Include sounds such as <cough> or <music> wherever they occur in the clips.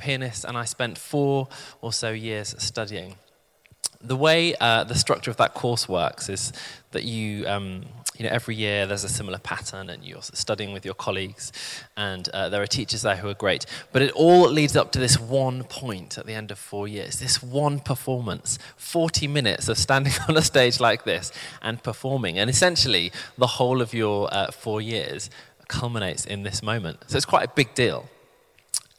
pianist, and I spent four or so years studying. The way uh, the structure of that course works is that you, um, you know, every year there's a similar pattern and you're studying with your colleagues and uh, there are teachers there who are great. But it all leads up to this one point at the end of four years, this one performance, 40 minutes of standing <laughs> on a stage like this and performing. And essentially, the whole of your uh, four years culminates in this moment. So it's quite a big deal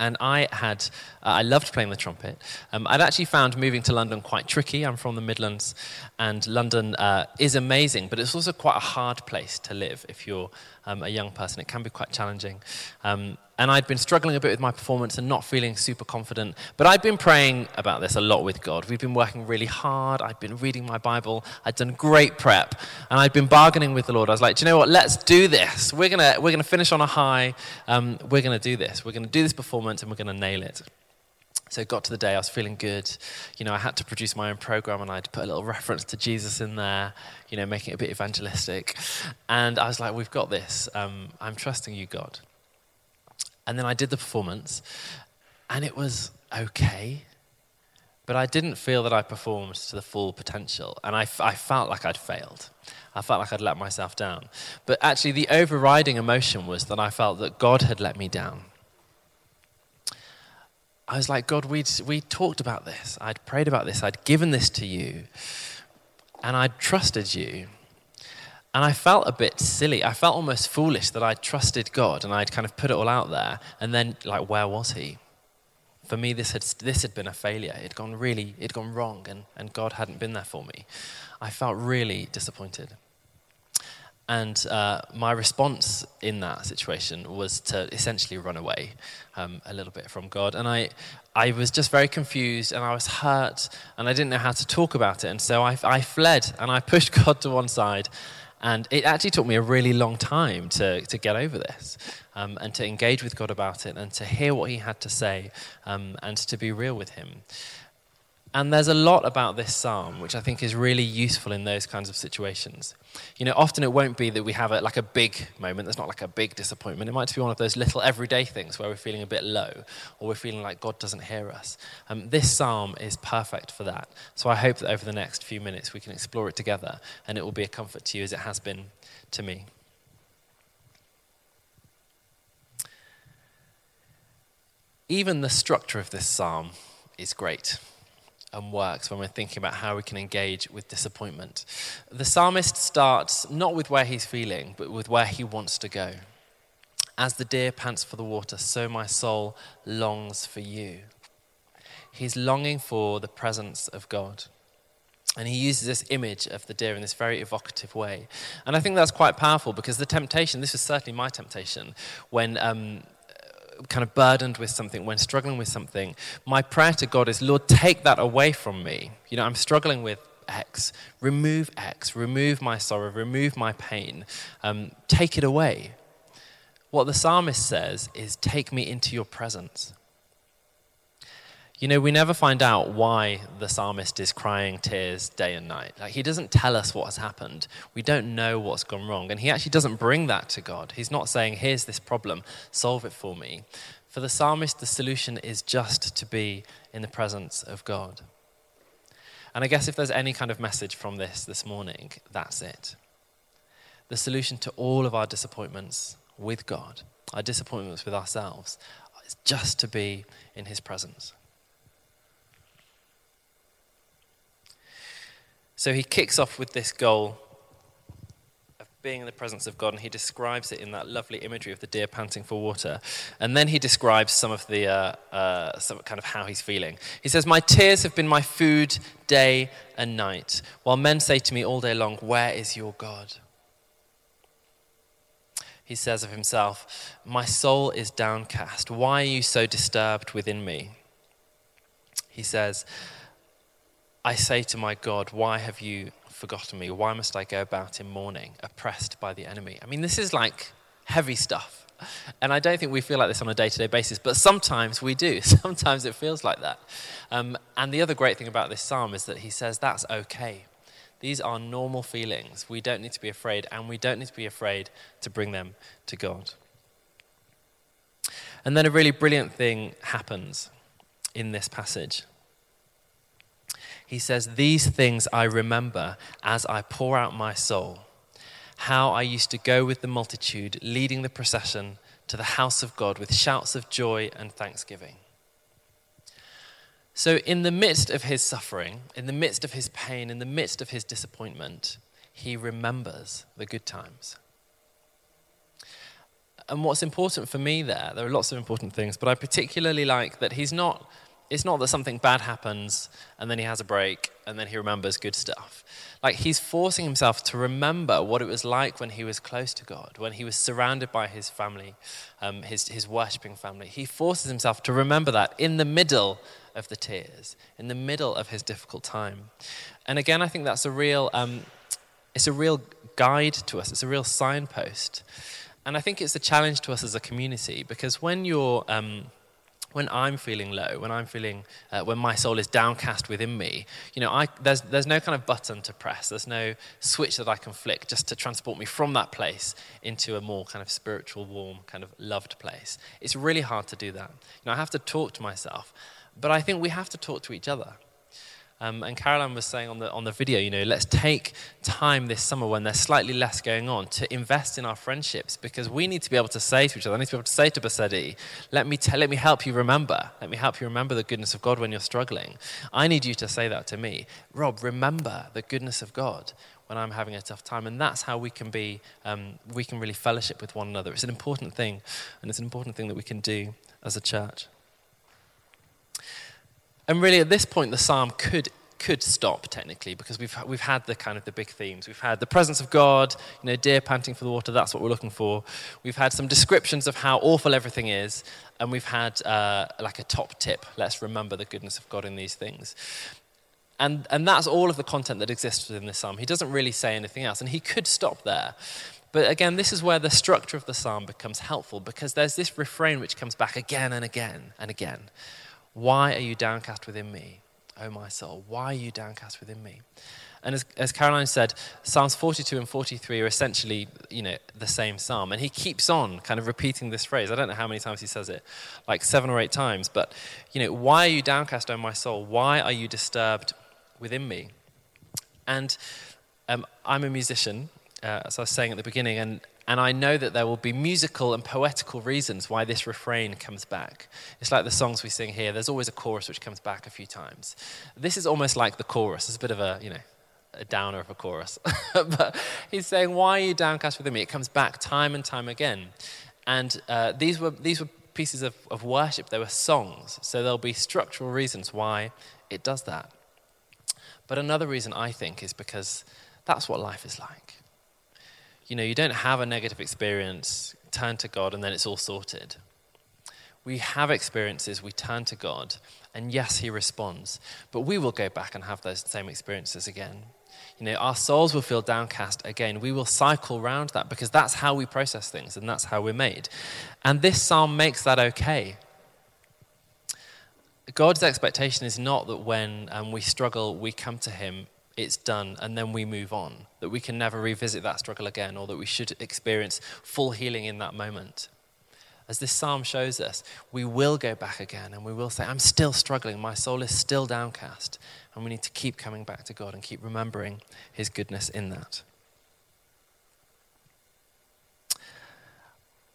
and I had, uh, I loved playing the trumpet. Um, I'd actually found moving to London quite tricky. I'm from the Midlands, and London uh, is amazing, but it's also quite a hard place to live if you're um, a young person. It can be quite challenging. Um, and I'd been struggling a bit with my performance and not feeling super confident. But I'd been praying about this a lot with God. We'd been working really hard. I'd been reading my Bible. I'd done great prep. And I'd been bargaining with the Lord. I was like, do you know what? Let's do this. We're going we're gonna finish on a high. Um, we're going to do this. We're going to do this performance and we're going to nail it. So it got to the day I was feeling good. You know, I had to produce my own program and I'd put a little reference to Jesus in there, you know, making it a bit evangelistic. And I was like, we've got this. Um, I'm trusting you, God. And then I did the performance, and it was okay. But I didn't feel that I performed to the full potential, and I, I felt like I'd failed. I felt like I'd let myself down. But actually, the overriding emotion was that I felt that God had let me down. I was like, God, we'd, we talked about this. I'd prayed about this. I'd given this to you. And I'd trusted you. And I felt a bit silly. I felt almost foolish that I'd trusted God and I'd kind of put it all out there. And then, like, where was He? For me, this had, this had been a failure. It had gone really, it had gone wrong, and, and God hadn't been there for me. I felt really disappointed. And uh, my response in that situation was to essentially run away um, a little bit from God. And I, I was just very confused and I was hurt and I didn't know how to talk about it. And so I, I fled and I pushed <laughs> God to one side and it actually took me a really long time to, to get over this um, and to engage with God about it and to hear what He had to say um, and to be real with Him. And there's a lot about this psalm which I think is really useful in those kinds of situations. You know, often it won't be that we have a, like a big moment, there's not like a big disappointment. It might just be one of those little everyday things where we're feeling a bit low or we're feeling like God doesn't hear us. Um, this psalm is perfect for that. So I hope that over the next few minutes we can explore it together and it will be a comfort to you as it has been to me. Even the structure of this psalm is great and works when we're thinking about how we can engage with disappointment. The psalmist starts not with where he's feeling, but with where he wants to go. As the deer pants for the water, so my soul longs for you. He's longing for the presence of God. And he uses this image of the deer in this very evocative way. And I think that's quite powerful because the temptation, this was certainly my temptation, when um, kind of burdened with something, when struggling with something, my prayer to God is, Lord, take that away from me. You know, I'm struggling with X. Remove X. Remove my sorrow. Remove my pain. Um, take it away. What the psalmist says is, Take me into your presence. You know, we never find out why the psalmist is crying tears day and night. Like, he doesn't tell us what has happened. We don't know what's gone wrong. And he actually doesn't bring that to God. He's not saying, here's this problem, solve it for me. For the psalmist, the solution is just to be in the presence of God. And I guess if there's any kind of message from this this morning, that's it. The solution to all of our disappointments with God, our disappointments with ourselves, is just to be in his presence. So he kicks off with this goal of being in the presence of God, and he describes it in that lovely imagery of the deer panting for water. And then he describes some of the, uh, uh, some kind of how he's feeling. He says, My tears have been my food day and night, while men say to me all day long, Where is your God? He says of himself, My soul is downcast. Why are you so disturbed within me? He says, I say to my God, Why have you forgotten me? Why must I go about in mourning, oppressed by the enemy? I mean, this is like heavy stuff. And I don't think we feel like this on a day to day basis, but sometimes we do. <laughs> Sometimes it feels like that. Um, and the other great thing about this psalm is that he says that's okay. These are normal feelings. We don't need to be afraid, and we don't need to be afraid to bring them to God. And then a really brilliant thing happens. in this passage. He says, These things I remember as I pour out my soul. How I used to go with the multitude, leading the procession to the house of God with shouts of joy and thanksgiving. So, in the midst of his suffering, in the midst of his pain, in the midst of his disappointment, he remembers the good times. And what's important for me there, there are lots of important things, but I particularly like that he's not, it's not that something bad happens and then he has a break and then he remembers good stuff. Like he's forcing himself to remember what it was like when he was close to God, when he was surrounded by his family, um, his, his worshipping family. He forces himself to remember that in the middle of the tears, in the middle of his difficult time. And again, I think that's a real, um, it's a real guide to us. It's a real signpost. And I think it's a challenge to us as a community because when you're, um, when I'm feeling low, when I'm feeling, uh, when my soul is downcast within me, you know, I, there's, there's no kind of button to press. There's no switch that I can flick just to transport me from that place into a more kind of spiritual, warm, kind of loved place. It's really hard to do that. You know, I have to talk to myself. But I think we have to talk to each other. Um, and Caroline was saying on the, on the video, you know, let's take time this summer when there's slightly less going on to invest in our friendships because we need to be able to say to each other, I need to be able to say to Basedi, let me, let me help you remember. Let me help you remember the goodness of God when you're struggling. I need you to say that to me. Rob, remember the goodness of God when I'm having a tough time. And that's how we can be, um, we can really fellowship with one another. It's an important thing, and it's an important thing that we can do as a church. And really, at this point, the psalm could could stop technically because we've we've had the kind of the big themes. We've had the presence of God, you know, deer panting for the water. That's what we're looking for. We've had some descriptions of how awful everything is, and we've had uh, like a top tip. Let's remember the goodness of God in these things. And, and that's all of the content that exists within the psalm. He doesn't really say anything else, and he could stop there. But again, this is where the structure of the psalm becomes helpful because there's this refrain which comes back again and again and again. Why are you downcast within me, O my soul? Why are you downcast within me? And as, as, Caroline said, Psalms 42 and 43 are essentially, you know, the same psalm. And he keeps on kind of repeating this phrase. I don't know how many times he says it, like seven or eight times. But, you know, why are you downcast, O my soul? Why are you disturbed within me? And um, I'm a musician, uh, as I was saying at the beginning, and and I know that there will be musical and poetical reasons why this refrain comes back. It's like the songs we sing here, there's always a chorus which comes back a few times. This is almost like the chorus. It's a bit of a, you know, a downer of a chorus. <laughs> but he's saying, Why are you downcast within me? It comes back time and time again. And uh, these, were, these were pieces of, of worship, they were songs. So there'll be structural reasons why it does that. But another reason I think is because that's what life is like you know, you don't have a negative experience, turn to God, and then it's all sorted. We have experiences, we turn to God, and yes, He responds. But we will go back and have those same experiences again. You know, our souls will feel downcast again. We will cycle around that because that's how we process things and that's how we're made. And this psalm makes that okay. God's expectation is not that when um, we struggle, we come to Him it's done and then we move on, that we can never revisit that struggle again, or that we should experience full healing in that moment. As this psalm shows us, we will go back again and we will say, I'm still struggling, my soul is still downcast, and we need to keep coming back to God and keep remembering his goodness in that.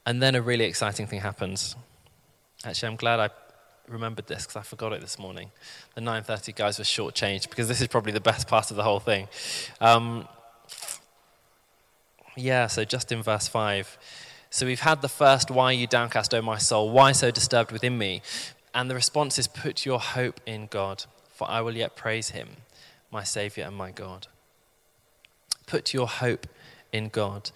And then a really exciting thing happens. Actually, I'm glad I remembered this because I forgot it this morning. The 9:30 guys were shortchanged because this is probably the best part of the whole thing. Um, yeah, so just in verse five. So we've had the first, "Why you downcast, O my soul? Why so disturbed within me?" And the response is, "Put your hope in God, for I will yet praise Him, my Savior and my God." Put your hope in God.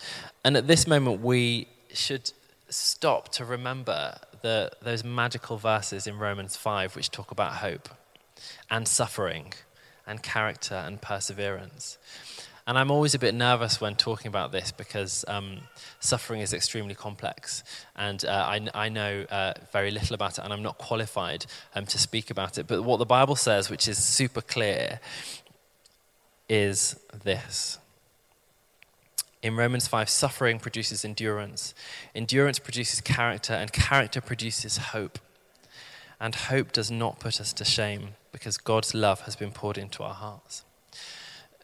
And at this moment, we should stop to remember the, those magical verses in Romans 5 which talk about hope and suffering and character and perseverance. And I'm always a bit nervous when talking about this because um, suffering is extremely complex. And uh, I, I, know uh, very little about it, and I'm not qualified um, to speak about it. But what the Bible says, which is super clear, is this in Romans 5, suffering produces endurance. Endurance produces character, and character produces hope. and hope does not put us to shame because God's love has been poured into our hearts.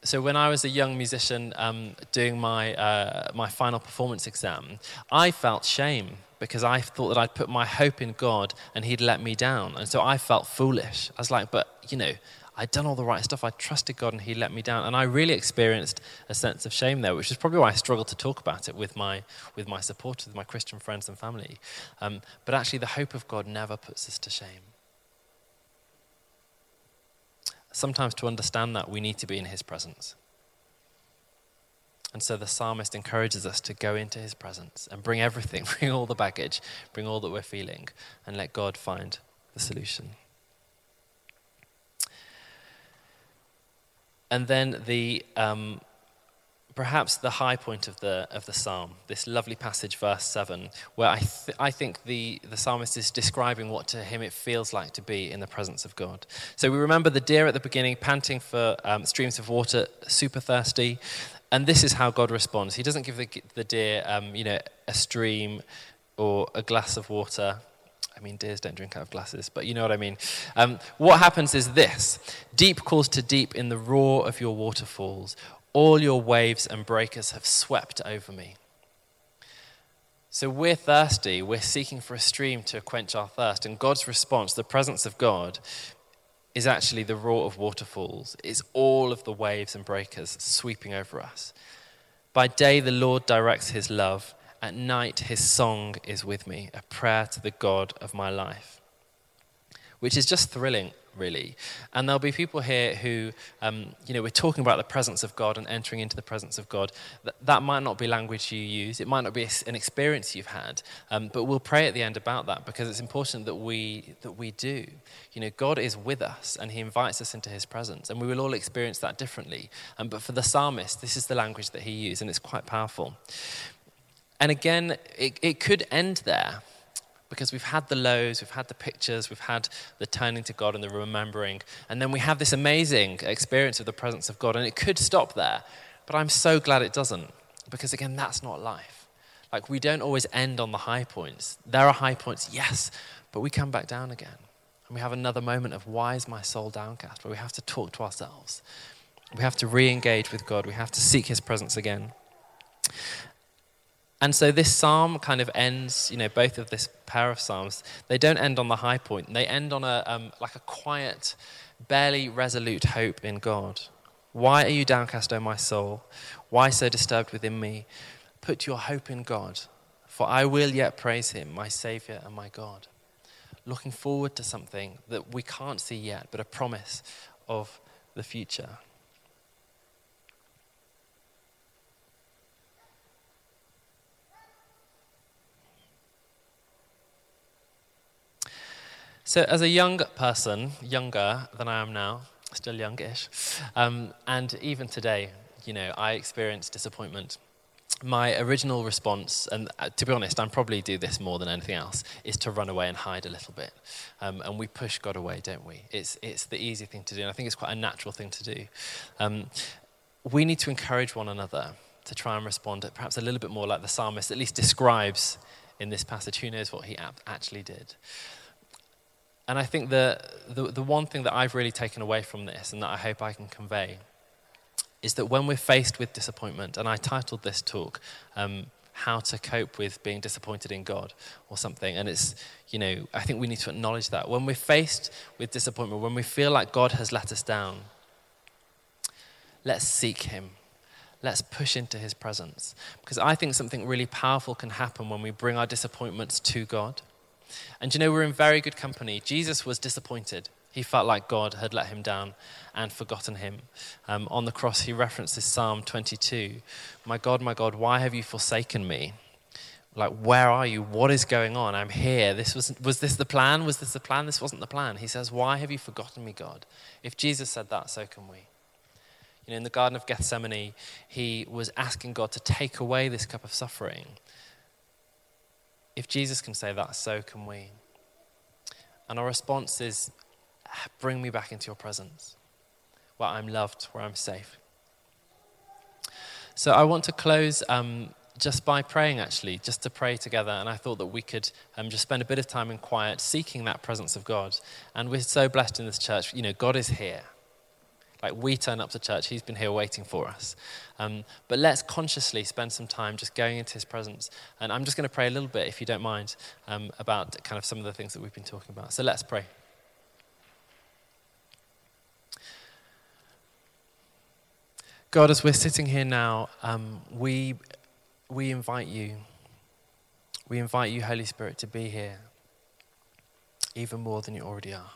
So, when I was a young musician um, doing my, uh, my final performance exam, I felt shame because I thought that I'd put my hope in God and He'd let me down. And so I felt foolish. I was like, but, you know, I'd done all the right stuff. I trusted God and He let me down. And I really experienced a sense of shame there, which is probably why I struggled to talk about it with my, with my supporters, with my Christian friends and family. Um, but actually, the hope of God never puts us to shame sometimes to understand that, we need to be in his presence. And so the psalmist encourages us to go into his presence and bring everything, <laughs> bring all the baggage, bring all that we're feeling, and let God find the solution. And then the um, perhaps the high point of the, of the psalm, this lovely passage, verse 7, where I, th- I think the, the psalmist is describing what to him it feels like to be in the presence of God. So we remember the deer at the beginning, panting for um, streams of water, super thirsty. And this is how God responds. He doesn't give the, the deer, um, you know, a stream or a glass of water. I mean, deers don't drink out of glasses, but you know what I mean. Um, what happens is this Deep calls to deep in the roar of your waterfalls. All your waves and breakers have swept over me. So we're thirsty, we're seeking for a stream to quench our thirst, and God's response, the presence of God, is actually the roar of waterfalls. It's all of the waves and breakers sweeping over us. By day, the Lord directs his love. At night, his song is with me, a prayer to the God of my life, which is just thrilling really. And there'll be people here who, um, you know, we're talking about the presence of God and entering into the presence of God. That, that might not be language you use, it might not be an experience you've had, um, but we'll pray at the end about that because it's important that we, that we do. You know, God is with us and He invites us into His presence, and we will all experience that differently. Um, but for the psalmist, this is the language that he used, and it's quite powerful. And again, it, it could end there because we've had the lows, we've had the pictures, we've had the turning to God and the remembering, and then we have this amazing experience of the presence of God, and it could stop there. But I'm so glad it doesn't, because again, that's not life. Like, we don't always end on the high points. There are high points, yes, but we come back down again. And we have another moment of why is my soul downcast, where we have to talk to ourselves. We have to re engage with God, we have to seek His presence again. And so this psalm kind of ends, you know, both of this pair of psalms, they don't end on the high point. They end on a, um, like a quiet, barely resolute hope in God. Why are you downcast, O my soul? Why so disturbed within me? Put your hope in God, for I will yet praise him, my Savior and my God. Looking forward to something that we can't see yet, but a promise of the future. So, as a young person, younger than I am now, still youngish, um, and even today, you know, I experience disappointment. My original response, and uh, to be honest, I probably do this more than anything else, is to run away and hide a little bit. Um, and we push God away, don't we? It's, it's the easy thing to do, and I think it's quite a natural thing to do. Um, we need to encourage one another to try and respond perhaps a little bit more like the psalmist at least describes in this passage. Who knows what he actually did? And I think the, the, the one thing that I've really taken away from this and that I hope I can convey is that when we're faced with disappointment, and I titled this talk, um, How to Cope with Being Disappointed in God or something, and it's, you know, I think we need to acknowledge that. When we're faced with disappointment, when we feel like God has let us down, let's seek Him. Let's push into His presence. Because I think something really powerful can happen when we bring our disappointments to God and you know, we're in very good company. Jesus was disappointed. He felt like God had let him down and forgotten him. Um, on the cross, he references Psalm 22 My God, my God, why have you forsaken me? Like, where are you? What is going on? I'm here. This was, was this the plan? Was this the plan? This wasn't the plan. He says, Why have you forgotten me, God? If Jesus said that, so can we. You know, in the Garden of Gethsemane, he was asking God to take away this cup of suffering. If Jesus can say that, so can we. And our response is bring me back into your presence, where I'm loved, where I'm safe. So I want to close um, just by praying, actually, just to pray together. And I thought that we could um, just spend a bit of time in quiet, seeking that presence of God. And we're so blessed in this church. You know, God is here. Like we turn up to church, He's been here waiting for us. Um, but let's consciously spend some time just going into His presence. And I'm just going to pray a little bit, if you don't mind, um, about kind of some of the things that we've been talking about. So let's pray. God, as we're sitting here now, um, we, we invite you. We invite you, Holy Spirit, to be here even more than you already are.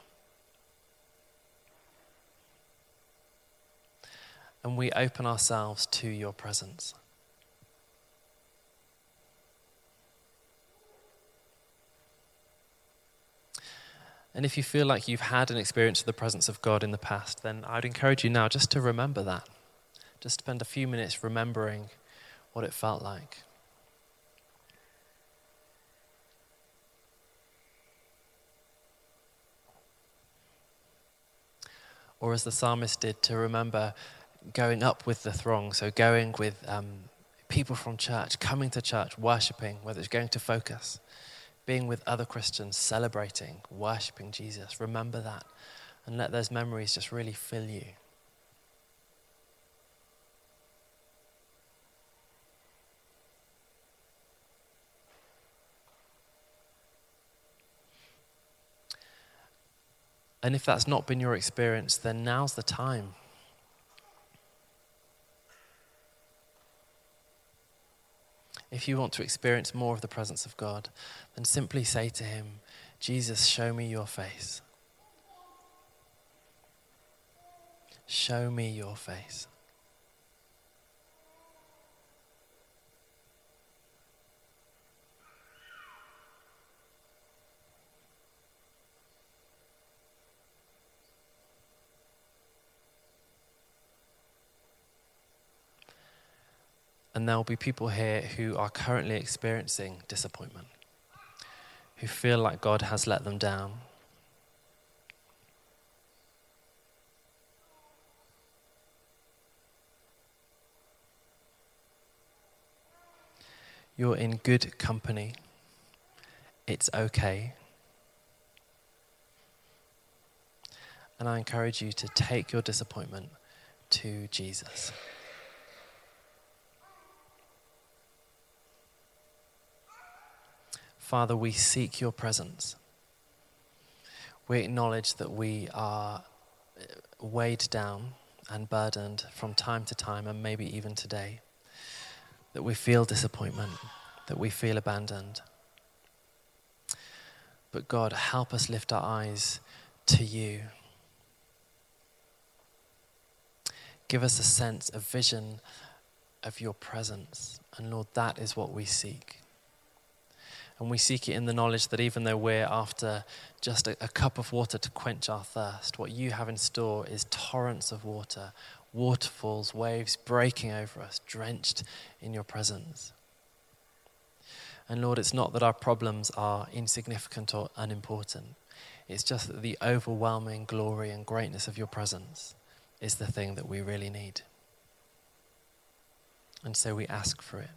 And we open ourselves to your presence. And if you feel like you've had an experience of the presence of God in the past, then I'd encourage you now just to remember that. Just spend a few minutes remembering what it felt like. Or as the psalmist did, to remember going up with the throng, so going with um, people from church, coming to church, worshipping, whether it's going to focus, being with other Christians, celebrating, worshipping Jesus. Remember that and let those memories just really fill you. And if that's not been your experience, then now's the time. If you want to experience more of the presence of God, then simply say to Him, Jesus, show me your face. Show me your face. And there will be people here who are currently experiencing disappointment, who feel like God has let them down. You're in good company. It's okay. And I encourage you to take your disappointment to Jesus. Father, we seek your presence. We acknowledge that we are weighed down and burdened from time to time, and maybe even today. That we feel disappointment, that we feel abandoned. But God, help us lift our eyes to you. Give us a sense, a vision of your presence. And Lord, that is what we seek. And we seek it in the knowledge that even though we're after just a, a, cup of water to quench our thirst, what you have in store is torrents of water, waterfalls, waves breaking over us, drenched in your presence. And Lord, it's not that our problems are insignificant or unimportant, it's just that the overwhelming glory and greatness of your presence is the thing that we really need. And so we ask for it.